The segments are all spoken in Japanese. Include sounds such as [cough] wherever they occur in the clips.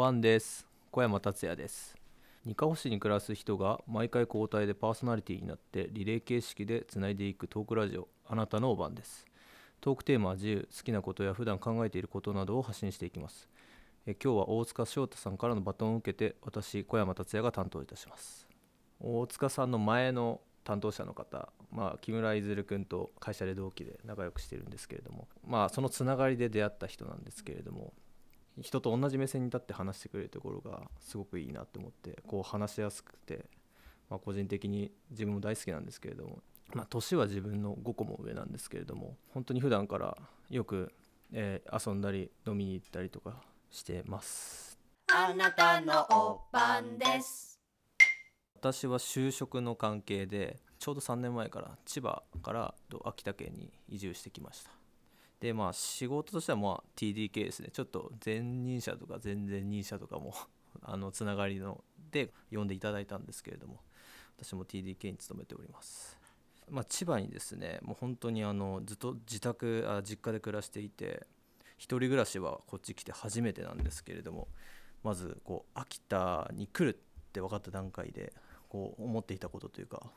おばんです。小山達也です。二カ保市に暮らす人が毎回交代でパーソナリティになってリレー形式でつないでいくトークラジオあなたのおばんです。トークテーマは自由好きなことや普段考えていることなどを発信していきます。え今日は大塚翔太さんからのバトンを受けて私小山達也が担当いたします。大塚さんの前の担当者の方、まあ、木村いずる君と会社で同期で仲良くしてるんですけれども、まあ、そのつながりで出会った人なんですけれども人と同じ目線に立って話してくれるところがすごくいいなと思ってこう話しやすくて、まあ、個人的に自分も大好きなんですけれども、まあ、年は自分の5個も上なんですけれども本当に普段からよく、えー遊んだり飲みに行ったりとかしてますあなたのおばんです。私は就職の関係でちょうど3年前から千葉からと秋田県に移住してきましたでまあ仕事としてはまあ TDK ですね。ちょっと前任者とか前々任者とかも [laughs] あのつながりので呼んでいただいたんですけれども私も TDK に勤めております。まあ、千葉にですねもう本当にあのずっと自宅あ実家で暮らしていて一人暮らしはこっち来て初めてなんですけれどもまずこう秋田に来るって分かった段階でこう思っていたことというか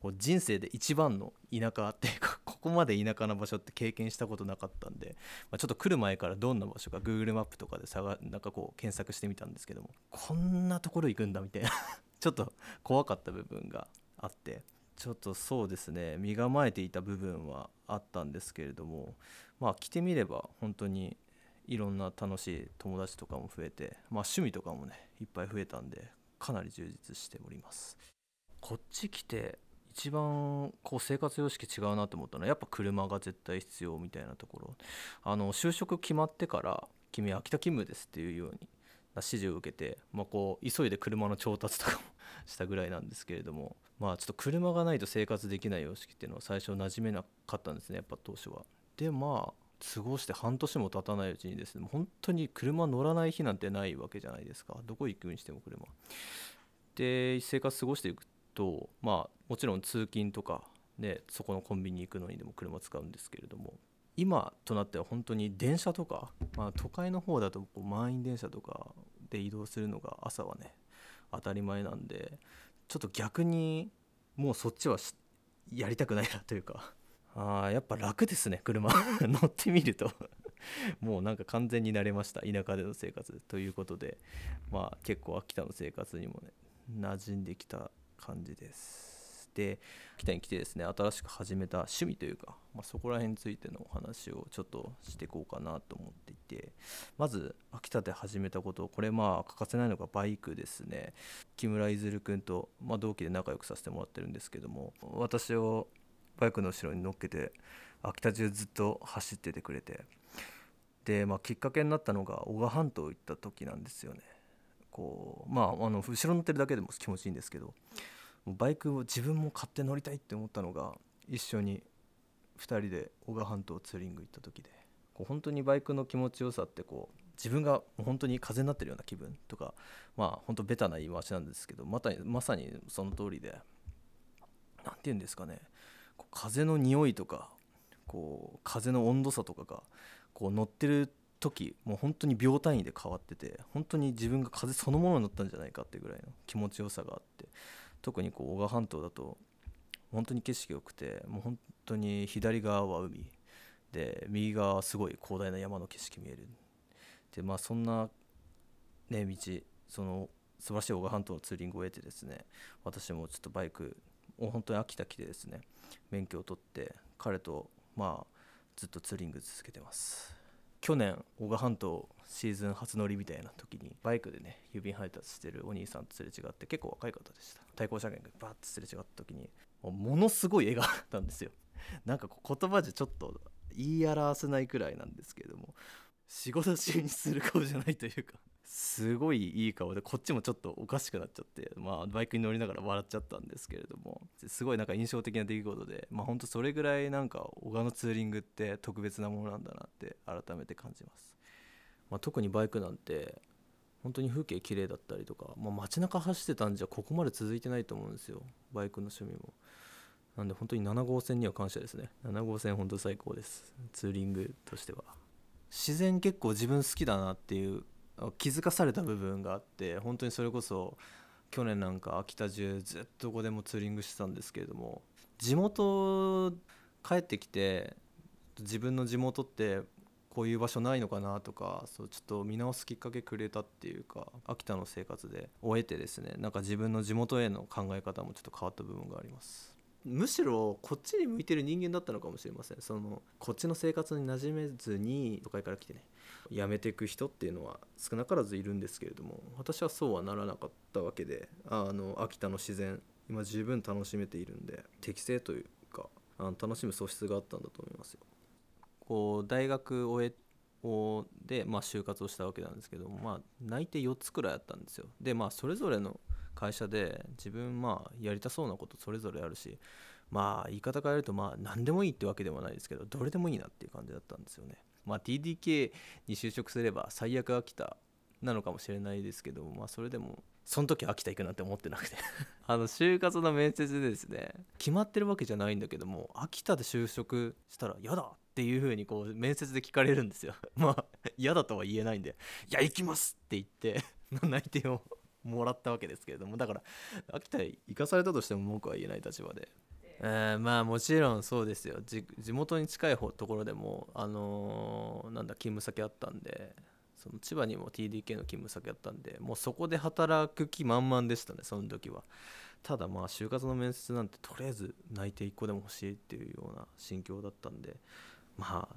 こう人生で一番の田舎っていうかここまで田舎な場所って経験したことなかったんで、まあ、ちょっと来る前からどんな場所か Google マップとかで探なんかこう検索してみたんですけどもこんなところ行くんだみたいな [laughs] ちょっと怖かった部分があってちょっとそうですね身構えていた部分はあったんですけれどもまあ来てみれば本当にいろんな楽しい友達とかも増えてまあ趣味とかもねいっぱい増えたんでかなり充実しております。こっち来て一番こう生活様式違うなと思ったのはやっぱ車が絶対必要みたいなところあの就職決まってから「君秋田勤務です」っていうように指示を受けて、まあ、こう急いで車の調達とかも [laughs] したぐらいなんですけれどもまあちょっと車がないと生活できない様式っていうのは最初馴染めなかったんですねやっぱ当初は。でまあ過ごして半年も経たないうちにですね本当に車乗らない日なんてないわけじゃないですかどこ行くにしても車。で生活過ごしていくとまあもちろん通勤とかねそこのコンビニ行くのにでも車使うんですけれども今となっては本当に電車とか、まあ、都会の方だとこう満員電車とかで移動するのが朝はね当たり前なんでちょっと逆にもうそっちはやりたくないなというか。[laughs] あやっぱ楽ですね車。[laughs] 乗ってみると。[laughs] もうなんか完全に慣れました田舎での生活ということで。まあ結構秋田の生活にもね馴染んできた感じです。で秋田に来てですね新しく始めた趣味というか、まあ、そこら辺についてのお話をちょっとしていこうかなと思っていてまず秋田で始めたことこれまあ欠かせないのがバイクですね。木村いずる君と、まあ、同期で仲良くさせてもらってるんですけども私をバイクの後ろに乗っけて秋田中ずっと走っててくれてで、まあ、きっかけになったのが男鹿半島行った時なんですよね。こうまああの後ろ乗ってるだけでも気持ちいいんですけどバイクを自分も買って乗りたいって思ったのが一緒に2人で男鹿半島ツーリング行った時で。こう本当にバイクの気持ちよさってこう自分が本当に風になってるような気分とかまあ本当ベタな言い回しなんですけどまたまさにその通りで何て言うんですかね。こう風の匂いとかこう風の温度差とかがこう乗ってる時もう本当に秒単位で変わってて本当に自分が風そのものに乗ったんじゃないかってぐらいの気持ちよさがあって。特にこう男鹿半島だと本当に景色良くてもう本当に左側は海で右側はすごい広大な山の景色見える。でまあそんなね道その素晴らしい男鹿半島のツーリングを得てですね私もちょっとバイクを本当に秋田来てですね免許を取って彼とまあずっとツーリング続けてます。去年男鹿半島シーズン初乗りみたいな時にバイクでね郵便配達してるお兄さんとすれ違って結構若い方でした。対向車検がバーッとすれ違った時にもうものすごい絵があったんですよ。[laughs] なんか言葉じゃちょっと言い表せないくらいなんですけれども仕事中にする顔じゃないというか。すごいいい顔でこっちもちょっとおかしくなっちゃって、まあ、バイクに乗りながら笑っちゃったんですけれどもすごいなんか印象的な出来事で、まあ、ほんとそれぐらいなんか小川のツーリングって特別なものなんだなって改めて感じます、まあ、特にバイクなんて本当に風景綺麗だったりとか、まあ、街中走ってたんじゃここまで続いてないと思うんですよ。バイクの趣味も。なんで本当に7号線には感謝ですね。7号線本当最高です。ツーリングとしては。自然結構自分好きだなっていう気づかされた部分があって本当にそれこそ去年なんか秋田中ずっとどこでもツーリングしてたんですけれども地元帰ってきて自分の地元ってこういう場所ないのかなとかそうちょっと見直すきっかけくれたっていうか秋田の生活で終えてですねなんか自分の地元への考え方もちょっと変わった部分があります。むしろこっちに向いてる人間だったのかもしれませんそのこっちの生活に馴染めずに都会から来てね辞めていく人っていうのは少なからずいるんですけれども私はそうはならなかったわけであの秋田の自然今十分楽しめているんで適正というかあの楽しむ素質があったんだと思いますよ。こう大学終えで、まあ、就活をしたわけなんですけども、まあ、内定4つくらいあったんですよ。でまあそれぞれの会社で自分まあやりたそうなことそれぞれあるしまあ言い方変えるとまあ何でもいいってわけでもないですけどどれでもいいなっていう感じだったんですよね。まあ TDK に就職すれば最悪秋田なのかもしれないですけどまあそれでもその時秋田行くなんて思ってなくて [laughs] あの就活の面接でですね決まってるわけじゃないんだけども秋田で就職したら嫌だっていう風にこう面接で聞かれるんですよ [laughs] まあ嫌だとは言えないんで「いや行きます!」って言って [laughs] 内定をもらったわけですけれどもだから秋田へ行かされたとしても文句は言えない立場で。えー、まあもちろんそうですよ。地元に近い方ところでもあのー、なんだ勤務先あったんでその千葉にも TDK の勤務先あったんでもうそこで働く気満々でしたねその時は。ただまあ就活の面接なんてとりあえず内定1個でも欲しいっていうような心境だったんでまあ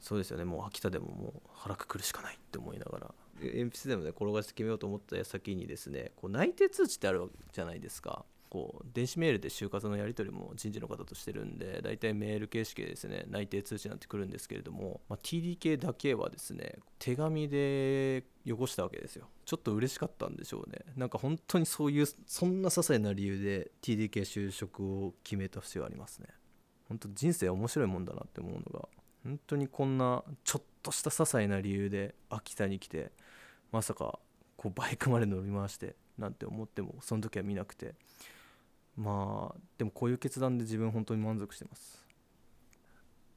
そうですよね。もう秋田でももう腹くくるしかないって思いながら。鉛筆でもね転がして決めようと思った先にですねこう内定通知ってあるわけじゃないですか。こう電子メールで就活のやり取りも人事の方としてるんで大体メール形式でですね内定通知なんてくるんですけれども、まあ、TDK だけはですね手紙で汚したわけですよ。ちょっと嬉しかったんでしょうね。なんか本当にそういうそんな些細な理由で TDK 就職を決めた節はありますね。本当人生面白いもんだなって思うのが本当にこんなちょっとした些細な理由で秋田に来てまさかこうバイクまで乗り回してなんて思ってもその時は見なくて。まあでもこういう決断で自分本当に満足してます。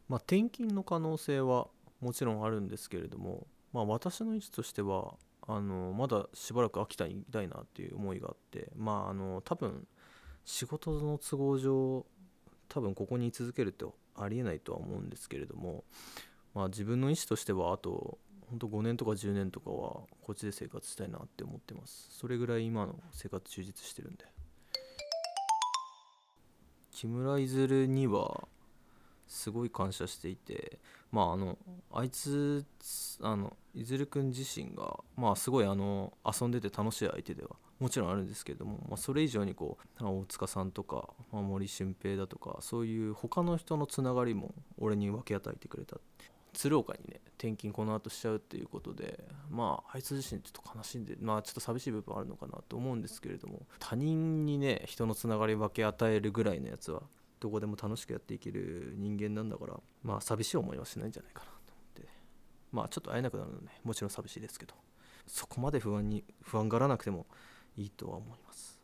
まあ転勤の可能性はもちろんあるんですけれどもまあ私の位置としてはあのまだしばらく秋田に行きたいなっていう思いがあってまああの多分仕事の都合上多分ここに居続けるってありえないとは思うんですけれどもまあ自分の意思としてはあと本当5年とか10年とかはこっちで生活したいなって思ってます。それぐらい今の生活充実してるんで。木村いずるにはすごい感謝していてまああのあいつあのいずるくん自身がまあすごいあの遊んでて楽しい相手ではもちろんあるんですけれども、まあ、それ以上にこう大塚さんとか、まあ、森俊平だとかそういう他の人のつながりも俺に分け与えてくれた。鶴岡にね転勤この後しちゃうっていうことでまああいつ自身ちょっと悲しんでまあちょっと寂しい部分あるのかなと思うんですけれども他人にね人のつながり分け与えるぐらいのやつはどこでも楽しくやっていける人間なんだからまあ寂しい思いはしないんじゃないかなと思ってまあちょっと会えなくなるのねもちろん寂しいですけどそこまで不安に不安がらなくてもいいとは思います。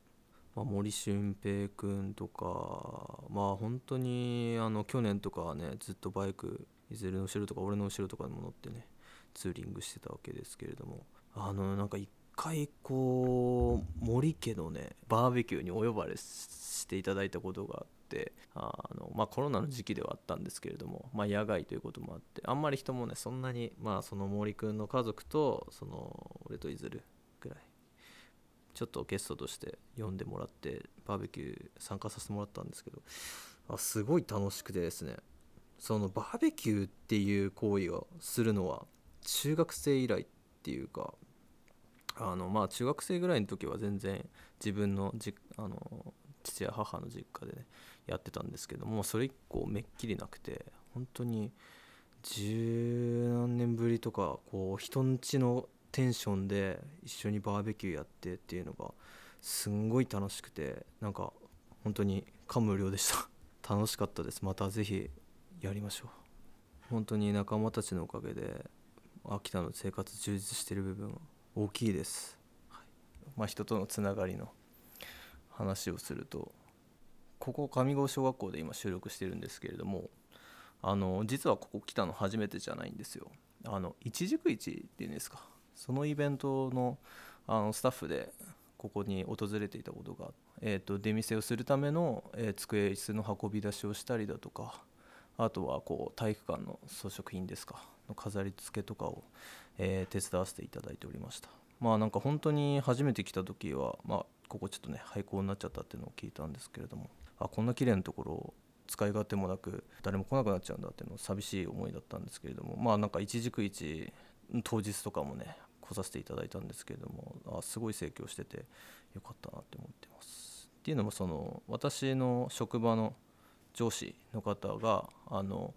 まあ、森俊平君とかまあ本当にあの去年とかはねずっとバイクいずれの後ろとか俺の後ろとかにも乗ってねツーリングしてたわけですけれども。あのなんか一回こう森家のねバーベキューにお呼ばれしていただいたことがあってあのまあコロナの時期ではあったんですけれども、まあ、野外ということもあってあんまり人もねそんなにまあその森くんの家族とその俺といずるぐらいちょっとゲストとして呼んでもらってバーベキュー参加させてもらったんですけどあすごい楽しくてですねそのバーベキューっていう行為をするのは中学生以来っていうかあのまあ中学生ぐらいの時は全然自分のじあの父や母の実家でねやってたんですけどもそれ以降めっきりなくて本当に十何年ぶりとかこう人んちのテンションで一緒にバーベキューやってっていうのがすんごい楽しくてなんか本当に感無量でした。[laughs] 楽しかったです。また是非やりましょう。本当に仲間たちのおかげで秋田の生活充実してる部分大きいです、はい、まあ、人とのつながりの話をするとここ上郷小学校で今収録してるんですけれどもあの実はここ来たの初めてじゃないんですよ。あの一軸市っていうんですか。そのイベントのあのスタッフでここに訪れていたことが、えー、と出店をするための、えー机椅子の運び出しをしたりだとかあとはこう体育館の装飾品ですかの飾り付けとかを、えー手伝わせていただいておりました。まあなんか本当に初めて来た時はまあここちょっとね廃校になっちゃったっていうのを聞いたんですけれどもあこんな綺麗なところを使い勝手もなく誰も来なくなっちゃうんだっていうの寂しい思いだったんですけれどもまあなんか一軸一当日とかもね来させていただいたんですけれどもあすごい盛況しててよかったなって思ってます。っていうのもその私の職場の上司の方があの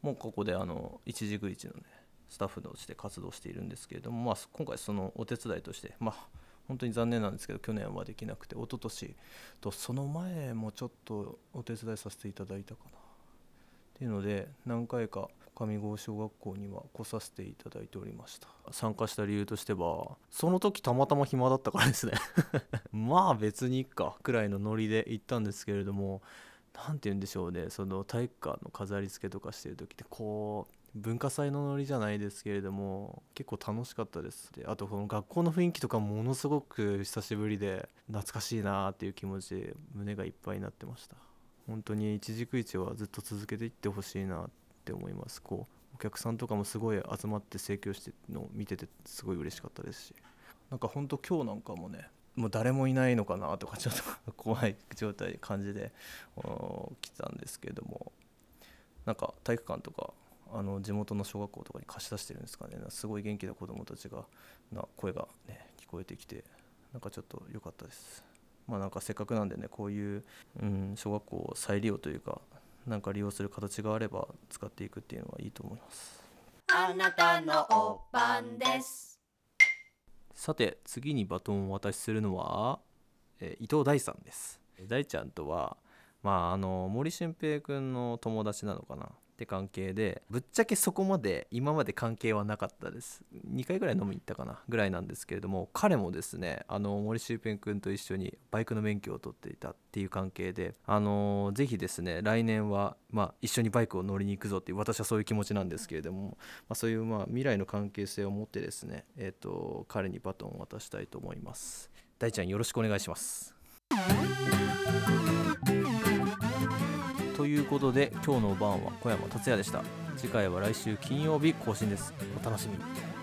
もうここであの一軸一のねスタッフとして活動しているんですけれども、まあ、今回そのお手伝いとしてまあ本当に残念なんですけど去年はできなくて一昨年とその前もちょっとお手伝いさせていただいたかな。っていうので何回か上郷小学校には来させていただいておりました。参加した理由としてはその時たまたま暇だったからですね。[laughs] まあ別にいっかくらいのノリで行ったんですけれども何て言うんでしょうね。その体育館の飾り付けとかしてる時ってこう文化祭のノリじゃないですけれども結構楽しかったです。であとこの学校の雰囲気とかものすごく久しぶりで懐かしいなっていう気持ちで胸がいっぱいになってました。本当に一軸一はずっと続けていってほしいなって思います。こうお客さんとかもすごい集まって盛況してのを見ててすごい嬉しかったですし。なんか本当今日なんかもねもう誰もいないのかなとかちょっと [laughs] 怖い状態感じで来たんですけども。なんか体育館とかあの地元の小学校とかに貸し出してるんですかね。すごい元気な子どもたちがな声がね聞こえてきてなんかちょっと良かったです。まあなんかせっかくなんでねこういう、うん、小学校を再利用というかなんか利用する形があれば使っていくっていうのはいいと思います。あなたのお番です。さて次にバトンをお渡しするのは、えー伊藤大さんです。大ちゃんとはまああの森俊平君の友達なのかな。って関係でぶっちゃけそこまで今まで関係はなかったです。2回ぐらい飲みに行ったかなぐらいなんですけれども彼もですねあの森俊平君と一緒にバイクの免許を取っていたっていう関係であのぜひですね来年は、まあ、一緒にバイクを乗りに行くぞっていう私はそういう気持ちなんですけれども、まあ、そういうまあ未来の関係性を持ってですね、えー、と彼にバトンを渡したいと思います。大ちゃんよろしくお願いします。ということで今日の晩は小山達也でした。次回は来週金曜日更新です。お楽しみに。